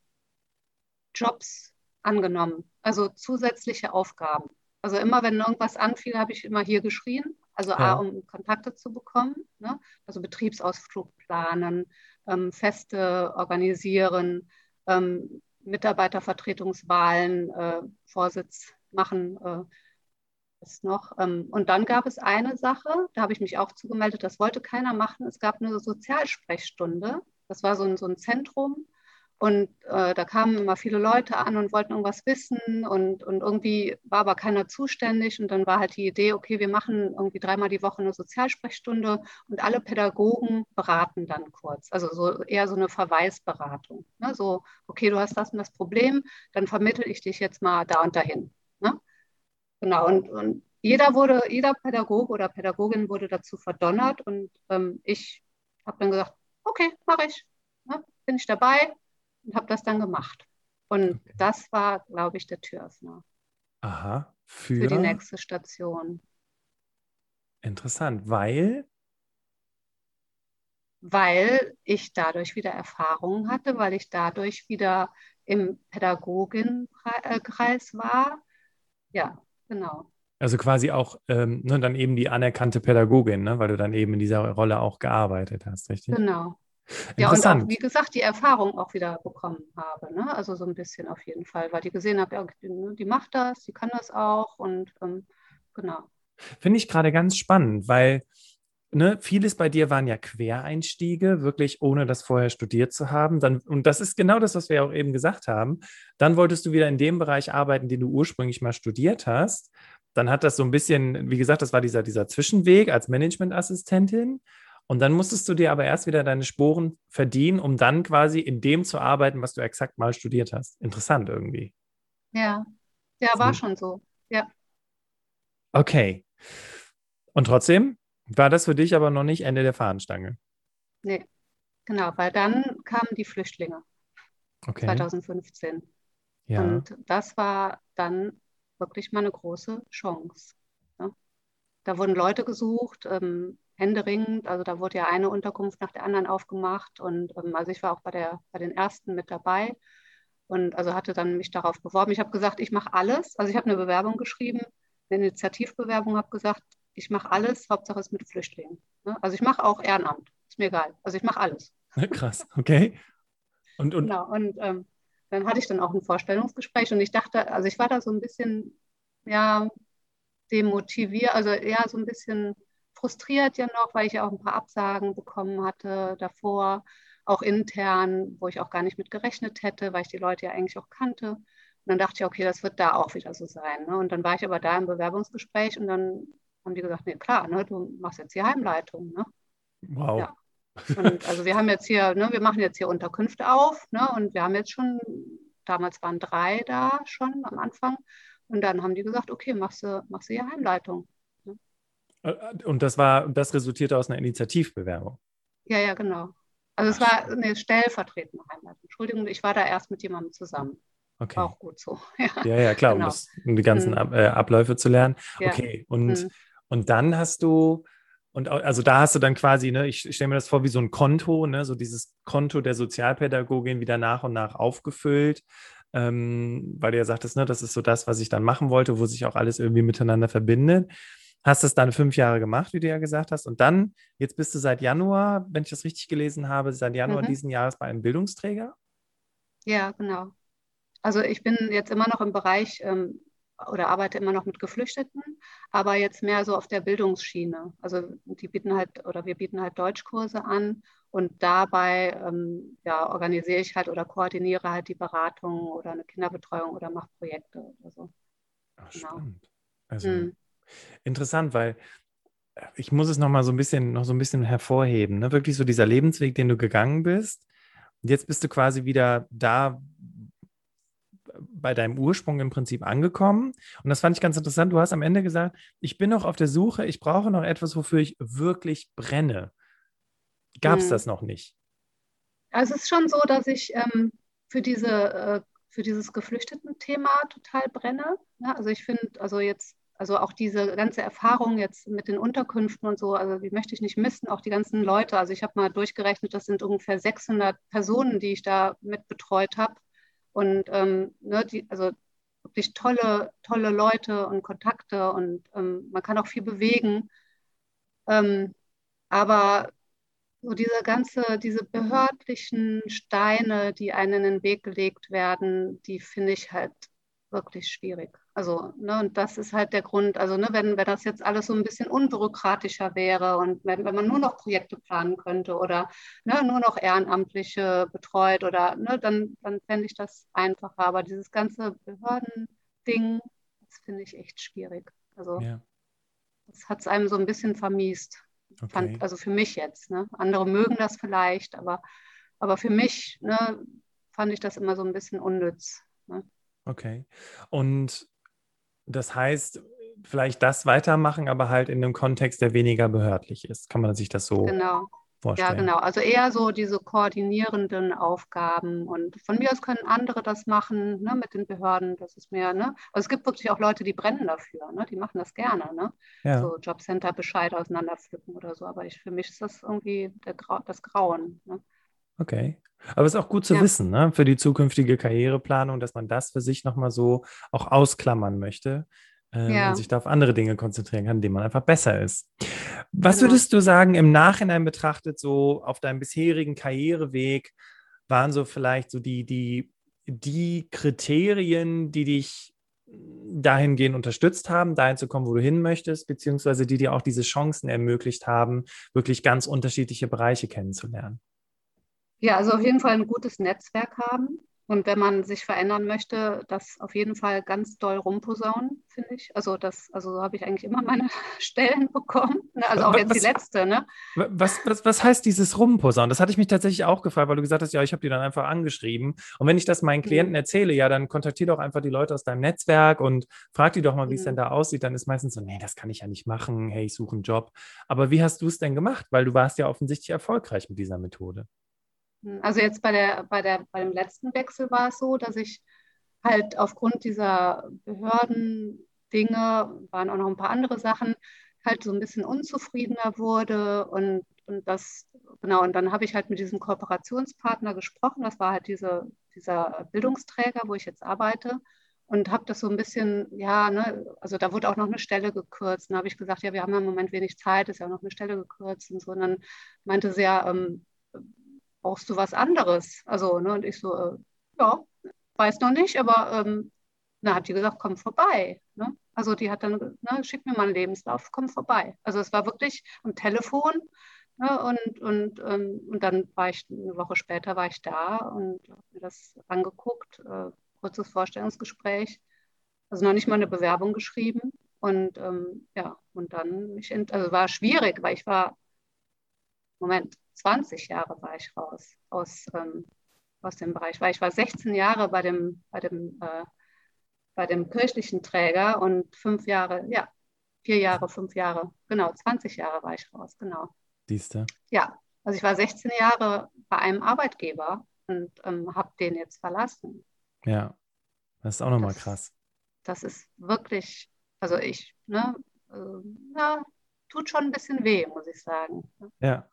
Jobs angenommen, also zusätzliche Aufgaben. Also immer, wenn irgendwas anfiel, habe ich immer hier geschrien. Also ja. A, um Kontakte zu bekommen, ne? also Betriebsausflug planen, ähm, Feste organisieren, ähm, Mitarbeitervertretungswahlen, äh, Vorsitz machen, äh, ist noch. Ähm, und dann gab es eine Sache, da habe ich mich auch zugemeldet, das wollte keiner machen. Es gab eine Sozialsprechstunde. Das war so ein, so ein Zentrum, und äh, da kamen immer viele Leute an und wollten irgendwas wissen und, und irgendwie war aber keiner zuständig. Und dann war halt die Idee, okay, wir machen irgendwie dreimal die Woche eine Sozialsprechstunde und alle Pädagogen beraten dann kurz. Also so eher so eine Verweisberatung. Ne? So, okay, du hast das und das Problem, dann vermittel ich dich jetzt mal da und dahin. Ne? Genau, und, und jeder wurde, jeder Pädagoge oder Pädagogin wurde dazu verdonnert und ähm, ich habe dann gesagt, okay, mache ich. Ne? Bin ich dabei, und habe das dann gemacht. Und okay. das war, glaube ich, der Türöffner. Aha. Für? für die nächste Station. Interessant, weil? Weil ich dadurch wieder Erfahrungen hatte, weil ich dadurch wieder im Pädagogenkreis war. Ja, genau. Also quasi auch ähm, ne, dann eben die anerkannte Pädagogin, ne, weil du dann eben in dieser Rolle auch gearbeitet hast, richtig? Genau, ja, und auch, wie gesagt, die Erfahrung auch wieder bekommen habe. Ne? Also so ein bisschen auf jeden Fall, weil die gesehen habe, ja, die, die macht das, die kann das auch und ähm, genau. Finde ich gerade ganz spannend, weil ne, vieles bei dir waren ja Quereinstiege, wirklich ohne das vorher studiert zu haben. Dann, und das ist genau das, was wir auch eben gesagt haben. Dann wolltest du wieder in dem Bereich arbeiten, den du ursprünglich mal studiert hast. Dann hat das so ein bisschen, wie gesagt, das war dieser, dieser Zwischenweg als Managementassistentin. Und dann musstest du dir aber erst wieder deine Sporen verdienen, um dann quasi in dem zu arbeiten, was du exakt mal studiert hast. Interessant irgendwie. Ja, ja, war schon so. Ja. Okay. Und trotzdem war das für dich aber noch nicht Ende der Fahnenstange. Nee, genau, weil dann kamen die Flüchtlinge. Okay. 2015. Ja. Und das war dann wirklich mal eine große Chance. Ja. Da wurden Leute gesucht, ähm, händeringend. Also da wurde ja eine Unterkunft nach der anderen aufgemacht und ähm, also ich war auch bei, der, bei den ersten mit dabei und also hatte dann mich darauf beworben. Ich habe gesagt, ich mache alles. Also ich habe eine Bewerbung geschrieben, eine Initiativbewerbung, habe gesagt, ich mache alles, Hauptsache es mit Flüchtlingen. Ne? Also ich mache auch Ehrenamt, ist mir egal. Also ich mache alles. (laughs) Krass, okay. Und, und, genau, und ähm, dann hatte ich dann auch ein Vorstellungsgespräch und ich dachte, also ich war da so ein bisschen, ja, demotiviert, also eher so ein bisschen frustriert ja noch, weil ich ja auch ein paar Absagen bekommen hatte davor, auch intern, wo ich auch gar nicht mit gerechnet hätte, weil ich die Leute ja eigentlich auch kannte. Und dann dachte ich, okay, das wird da auch wieder so sein. Ne? Und dann war ich aber da im Bewerbungsgespräch und dann haben die gesagt, nee, klar, ne, du machst jetzt die Heimleitung. Ne? Wow. Ja. Und also wir haben jetzt hier, ne, wir machen jetzt hier Unterkünfte auf, ne, und wir haben jetzt schon, damals waren drei da schon am Anfang. Und dann haben die gesagt, okay, machst du, machst du hier Heimleitung. Äh, und das war, das resultierte aus einer Initiativbewerbung. Ja, ja, genau. Also es war eine stellvertretende Heimat. Entschuldigung, ich war da erst mit jemandem zusammen. Okay. Auch gut so. (laughs) Ja, ja, ja klar, genau. um, das, um, die ganzen äh, Abläufe zu lernen. Ja. Okay, und, mhm. und dann hast du, und also da hast du dann quasi, ne, ich stelle mir das vor wie so ein Konto, ne, so dieses Konto der Sozialpädagogin wieder nach und nach aufgefüllt, ähm, weil du ja sagtest, ne, das ist so das, was ich dann machen wollte, wo sich auch alles irgendwie miteinander verbindet. Hast es dann fünf Jahre gemacht, wie du ja gesagt hast. Und dann, jetzt bist du seit Januar, wenn ich das richtig gelesen habe, seit Januar mhm. diesen Jahres bei einem Bildungsträger? Ja, genau. Also ich bin jetzt immer noch im Bereich ähm, oder arbeite immer noch mit Geflüchteten, aber jetzt mehr so auf der Bildungsschiene. Also die bieten halt oder wir bieten halt Deutschkurse an und dabei ähm, ja, organisiere ich halt oder koordiniere halt die Beratung oder eine Kinderbetreuung oder mache Projekte oder so. Ach, genau. spannend. Also hm. interessant, weil äh, ich muss es noch mal so ein bisschen noch so ein bisschen hervorheben. Ne? Wirklich so dieser Lebensweg, den du gegangen bist. Und jetzt bist du quasi wieder da, bei deinem Ursprung im Prinzip angekommen. Und das fand ich ganz interessant. Du hast am Ende gesagt, ich bin noch auf der Suche, ich brauche noch etwas, wofür ich wirklich brenne. Gab es hm. das noch nicht? Also es ist schon so, dass ich ähm, für, diese, äh, für dieses Geflüchteten-Thema total brenne. Ja, also ich finde, also jetzt, also auch diese ganze Erfahrung jetzt mit den Unterkünften und so, also die möchte ich nicht missen, auch die ganzen Leute. Also ich habe mal durchgerechnet, das sind ungefähr 600 Personen, die ich da mit betreut habe. Und ähm, ne, die, also wirklich tolle, tolle Leute und Kontakte und ähm, man kann auch viel bewegen. Ähm, aber so diese ganze, diese behördlichen Steine, die einem in den Weg gelegt werden, die finde ich halt wirklich schwierig. Also, ne, und das ist halt der Grund, also ne, wenn, wenn das jetzt alles so ein bisschen unbürokratischer wäre und wenn, wenn man nur noch Projekte planen könnte oder ne, nur noch Ehrenamtliche betreut oder ne, dann, dann fände ich das einfacher. Aber dieses ganze Behördending, das finde ich echt schwierig. Also ja. das hat es einem so ein bisschen vermiest. Okay. Fand, also für mich jetzt. Ne? Andere mögen das vielleicht, aber, aber für mich ne, fand ich das immer so ein bisschen unnütz. Ne? Okay. Und das heißt, vielleicht das weitermachen, aber halt in einem Kontext, der weniger behördlich ist. Kann man sich das so genau. vorstellen? Ja, genau. Also eher so diese koordinierenden Aufgaben. Und von mir aus können andere das machen, ne, mit den Behörden. Das ist mehr, ne? Also es gibt wirklich auch Leute, die brennen dafür, ne? Die machen das gerne, ne? Ja. So Jobcenter Bescheid auseinanderpflücken oder so. Aber ich, für mich ist das irgendwie Grau, das Grauen. Ne? Okay. Aber es ist auch gut zu ja. wissen, ne, für die zukünftige Karriereplanung, dass man das für sich nochmal so auch ausklammern möchte äh, ja. und sich da auf andere Dinge konzentrieren kann, denen man einfach besser ist. Was genau. würdest du sagen, im Nachhinein betrachtet, so auf deinem bisherigen Karriereweg, waren so vielleicht so die, die, die Kriterien, die dich dahingehend unterstützt haben, dahin zu kommen, wo du hin möchtest, beziehungsweise die dir auch diese Chancen ermöglicht haben, wirklich ganz unterschiedliche Bereiche kennenzulernen? Ja, also auf jeden Fall ein gutes Netzwerk haben. Und wenn man sich verändern möchte, das auf jeden Fall ganz doll rumposaunen, finde ich. Also das, also so habe ich eigentlich immer meine (laughs) Stellen bekommen. Ne? Also auch was, jetzt die letzte, ne? Was, was, was heißt dieses Rumposaunen? Das hatte ich mich tatsächlich auch gefragt, weil du gesagt hast, ja, ich habe die dann einfach angeschrieben. Und wenn ich das meinen Klienten mhm. erzähle, ja, dann kontaktiere doch einfach die Leute aus deinem Netzwerk und frag die doch mal, wie mhm. es denn da aussieht. Dann ist meistens so, nee, das kann ich ja nicht machen. Hey, ich suche einen Job. Aber wie hast du es denn gemacht? Weil du warst ja offensichtlich erfolgreich mit dieser Methode. Also jetzt bei der, bei der, beim letzten Wechsel war es so, dass ich halt aufgrund dieser Behörden-Dinge, waren auch noch ein paar andere Sachen, halt so ein bisschen unzufriedener wurde und, und das, genau, und dann habe ich halt mit diesem Kooperationspartner gesprochen, das war halt diese, dieser Bildungsträger, wo ich jetzt arbeite und habe das so ein bisschen, ja, ne, also da wurde auch noch eine Stelle gekürzt. Dann habe ich gesagt, ja, wir haben ja im Moment wenig Zeit, ist ja auch noch eine Stelle gekürzt und so. Und dann meinte sie ja, ähm, brauchst du was anderes? Also, ne, und ich so, äh, ja, weiß noch nicht, aber ähm, dann hat die gesagt, komm vorbei. Ne? Also die hat dann, ne, schick mir mal einen Lebenslauf, komm vorbei. Also es war wirklich am Telefon ne, und, und, ähm, und dann war ich, eine Woche später war ich da und habe mir das angeguckt, äh, kurzes Vorstellungsgespräch, also noch nicht mal eine Bewerbung geschrieben und ähm, ja, und dann, mich, also war schwierig, weil ich war, Moment, 20 Jahre war ich raus aus, ähm, aus dem Bereich, weil ich war 16 Jahre bei dem, bei dem, äh, bei dem kirchlichen Träger und fünf Jahre, ja, vier Jahre, fünf Jahre, genau, 20 Jahre war ich raus, genau. Siehste? Ja, also ich war 16 Jahre bei einem Arbeitgeber und ähm, habe den jetzt verlassen. Ja. Das ist auch nochmal krass. Das ist wirklich, also ich, ne, äh, ja, tut schon ein bisschen weh, muss ich sagen. Ja.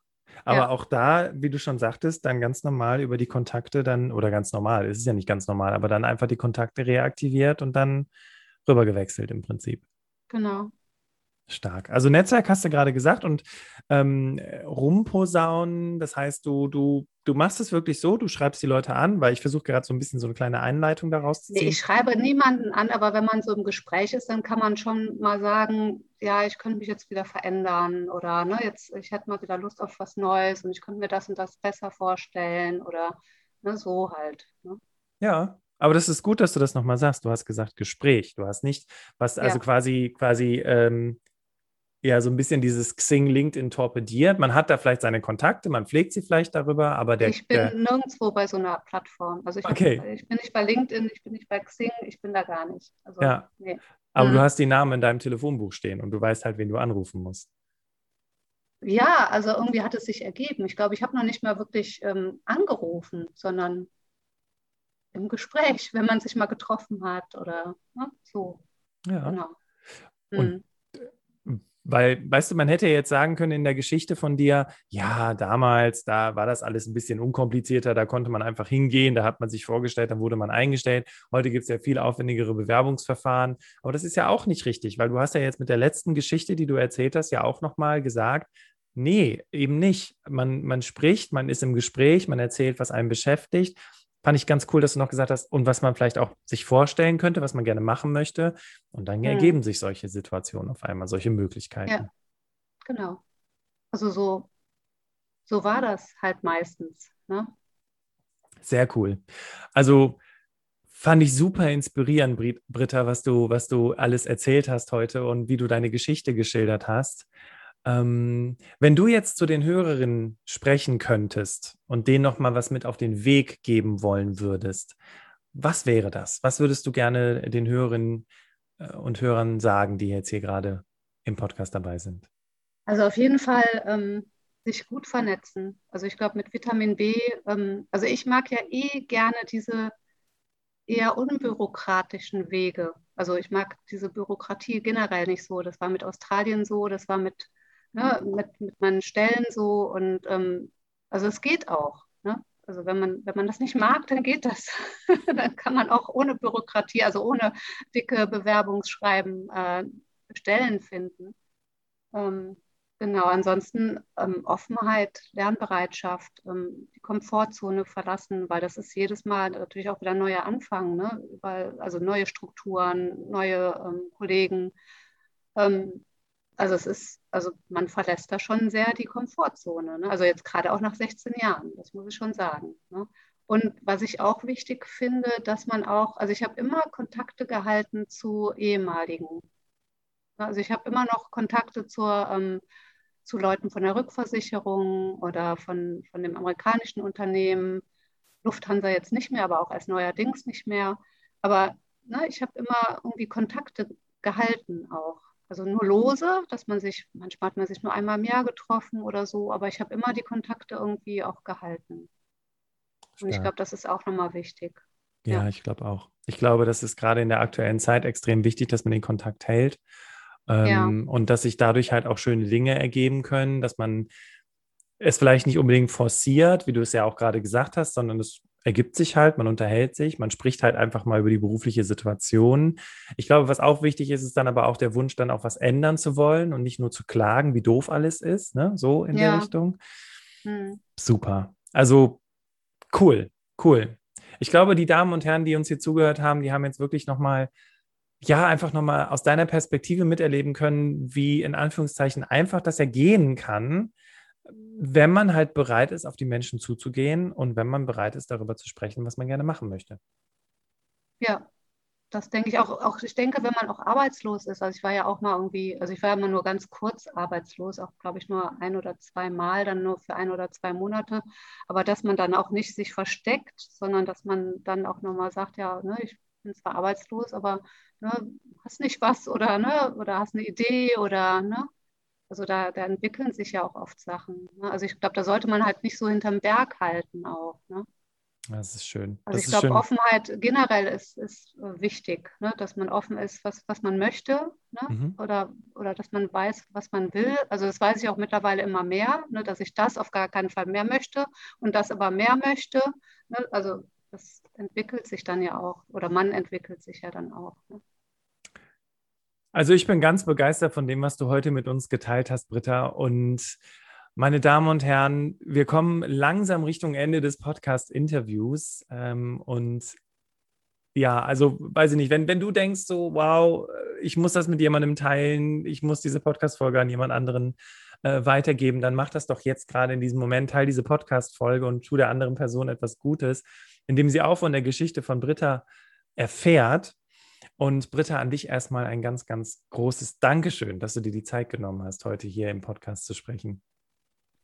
Aber ja. auch da, wie du schon sagtest, dann ganz normal über die Kontakte dann, oder ganz normal, es ist ja nicht ganz normal, aber dann einfach die Kontakte reaktiviert und dann rübergewechselt im Prinzip. Genau. Stark. Also Netzwerk hast du gerade gesagt und ähm, rumposaunen, das heißt, du, du, du machst es wirklich so, du schreibst die Leute an, weil ich versuche gerade so ein bisschen so eine kleine Einleitung daraus zu ziehen. Nee, ich schreibe niemanden an, aber wenn man so im Gespräch ist, dann kann man schon mal sagen, ja, ich könnte mich jetzt wieder verändern oder ne, jetzt, ich hätte mal wieder Lust auf was Neues und ich könnte mir das und das besser vorstellen oder ne, so halt. Ne? Ja, aber das ist gut, dass du das nochmal sagst. Du hast gesagt Gespräch. Du hast nicht, was also ja. quasi, quasi ähm, ja so ein bisschen dieses Xing LinkedIn torpediert. Man hat da vielleicht seine Kontakte, man pflegt sie vielleicht darüber, aber der. Ich bin der, nirgendwo bei so einer Plattform. Also ich, okay. hab, ich, bin nicht bei LinkedIn, ich bin nicht bei Xing, ich bin da gar nicht. Also, ja. Nee. Aber mhm. du hast die Namen in deinem Telefonbuch stehen und du weißt halt, wen du anrufen musst. Ja, also irgendwie hat es sich ergeben. Ich glaube, ich habe noch nicht mal wirklich ähm, angerufen, sondern im Gespräch, wenn man sich mal getroffen hat oder ne, so. Ja. Genau. Und mhm. Weil, weißt du, man hätte jetzt sagen können in der Geschichte von dir, ja, damals, da war das alles ein bisschen unkomplizierter, da konnte man einfach hingehen, da hat man sich vorgestellt, dann wurde man eingestellt. Heute gibt es ja viel aufwendigere Bewerbungsverfahren. Aber das ist ja auch nicht richtig, weil du hast ja jetzt mit der letzten Geschichte, die du erzählt hast, ja auch nochmal gesagt, nee, eben nicht. Man, man spricht, man ist im Gespräch, man erzählt, was einen beschäftigt fand ich ganz cool, dass du noch gesagt hast, und was man vielleicht auch sich vorstellen könnte, was man gerne machen möchte. Und dann ja. ergeben sich solche Situationen auf einmal, solche Möglichkeiten. Ja, genau. Also so, so war das halt meistens. Ne? Sehr cool. Also fand ich super inspirierend, Britta, was du, was du alles erzählt hast heute und wie du deine Geschichte geschildert hast. Ähm, wenn du jetzt zu den Hörerinnen sprechen könntest und denen nochmal was mit auf den Weg geben wollen würdest, was wäre das? Was würdest du gerne den Hörerinnen äh, und Hörern sagen, die jetzt hier gerade im Podcast dabei sind? Also auf jeden Fall ähm, sich gut vernetzen. Also ich glaube mit Vitamin B, ähm, also ich mag ja eh gerne diese eher unbürokratischen Wege. Also ich mag diese Bürokratie generell nicht so. Das war mit Australien so, das war mit ne, mit, mit meinen Stellen so und ähm, also es geht auch. Ne? Also wenn man, wenn man das nicht mag, dann geht das. (laughs) dann kann man auch ohne Bürokratie, also ohne dicke Bewerbungsschreiben äh, Stellen finden. Ähm, genau, ansonsten ähm, Offenheit, Lernbereitschaft, ähm, die Komfortzone verlassen, weil das ist jedes Mal natürlich auch wieder ein neuer Anfang, ne? weil, also neue Strukturen, neue ähm, Kollegen. Also es ist, also man verlässt da schon sehr die Komfortzone. Ne? Also jetzt gerade auch nach 16 Jahren, das muss ich schon sagen. Ne? Und was ich auch wichtig finde, dass man auch, also ich habe immer Kontakte gehalten zu ehemaligen. Also ich habe immer noch Kontakte zur, ähm, zu Leuten von der Rückversicherung oder von, von dem amerikanischen Unternehmen. Lufthansa jetzt nicht mehr, aber auch als neuerdings nicht mehr. Aber ne, ich habe immer irgendwie Kontakte gehalten auch. Also nur lose, dass man sich, manchmal hat man sich nur einmal im Jahr getroffen oder so, aber ich habe immer die Kontakte irgendwie auch gehalten. Und ich glaube, das ist auch nochmal wichtig. Ja, ja. ich glaube auch. Ich glaube, das ist gerade in der aktuellen Zeit extrem wichtig, dass man den Kontakt hält. Ähm, ja. Und dass sich dadurch halt auch schöne Dinge ergeben können, dass man es vielleicht nicht unbedingt forciert, wie du es ja auch gerade gesagt hast, sondern es ergibt sich halt, man unterhält sich, man spricht halt einfach mal über die berufliche Situation. Ich glaube, was auch wichtig ist, ist dann aber auch der Wunsch, dann auch was ändern zu wollen und nicht nur zu klagen, wie doof alles ist, ne? so in ja. der Richtung. Hm. Super. Also cool, cool. Ich glaube, die Damen und Herren, die uns hier zugehört haben, die haben jetzt wirklich nochmal, ja, einfach nochmal aus deiner Perspektive miterleben können, wie in Anführungszeichen einfach das ja gehen kann, wenn man halt bereit ist, auf die Menschen zuzugehen und wenn man bereit ist, darüber zu sprechen, was man gerne machen möchte. Ja, das denke ich auch, auch. Ich denke, wenn man auch arbeitslos ist, also ich war ja auch mal irgendwie, also ich war ja immer nur ganz kurz arbeitslos, auch glaube ich nur ein oder zwei Mal, dann nur für ein oder zwei Monate. Aber dass man dann auch nicht sich versteckt, sondern dass man dann auch nochmal sagt, ja, ne, ich bin zwar arbeitslos, aber ne, hast nicht was oder ne, oder hast eine Idee oder ne, also da, da, entwickeln sich ja auch oft Sachen. Ne? Also ich glaube, da sollte man halt nicht so hinterm Berg halten auch. Ne? Das ist schön. Also das ich glaube, Offenheit generell ist, ist äh, wichtig, ne? dass man offen ist, was, was man möchte ne? mhm. oder, oder dass man weiß, was man will. Also das weiß ich auch mittlerweile immer mehr, ne? dass ich das auf gar keinen Fall mehr möchte und das aber mehr möchte. Ne? Also das entwickelt sich dann ja auch oder man entwickelt sich ja dann auch. Ne? Also ich bin ganz begeistert von dem, was du heute mit uns geteilt hast, Britta. Und meine Damen und Herren, wir kommen langsam Richtung Ende des Podcast-Interviews. Ähm, und ja, also weiß ich nicht, wenn, wenn du denkst, so, wow, ich muss das mit jemandem teilen, ich muss diese Podcast-Folge an jemand anderen äh, weitergeben, dann mach das doch jetzt gerade in diesem Moment, teil diese Podcast-Folge und tu der anderen Person etwas Gutes, indem sie auch von der Geschichte von Britta erfährt und Britta, an dich erstmal ein ganz, ganz großes Dankeschön, dass du dir die Zeit genommen hast, heute hier im Podcast zu sprechen.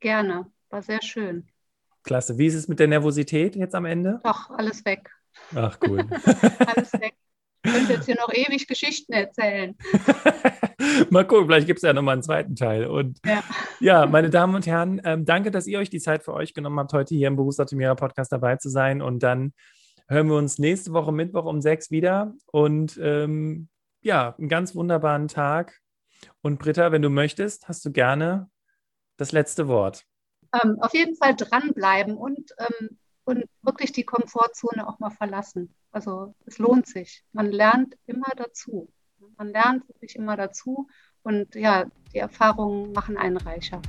Gerne, war sehr schön. Klasse. Wie ist es mit der Nervosität jetzt am Ende? Doch, alles weg. Ach, cool. (laughs) alles weg. Ich könnte jetzt hier noch ewig Geschichten erzählen. (laughs) Mal gucken, vielleicht gibt es ja nochmal einen zweiten Teil. Und ja, ja meine Damen und Herren, ähm, danke, dass ihr euch die Zeit für euch genommen habt, heute hier im Berufsoptimierer Podcast dabei zu sein. Und dann hören wir uns nächste Woche Mittwoch um sechs wieder. Und ähm, ja, einen ganz wunderbaren Tag. Und Britta, wenn du möchtest, hast du gerne das letzte Wort. Ähm, auf jeden Fall dranbleiben und, ähm, und wirklich die Komfortzone auch mal verlassen. Also es lohnt sich. Man lernt immer dazu. Man lernt wirklich immer dazu. Und ja, die Erfahrungen machen einen reicher.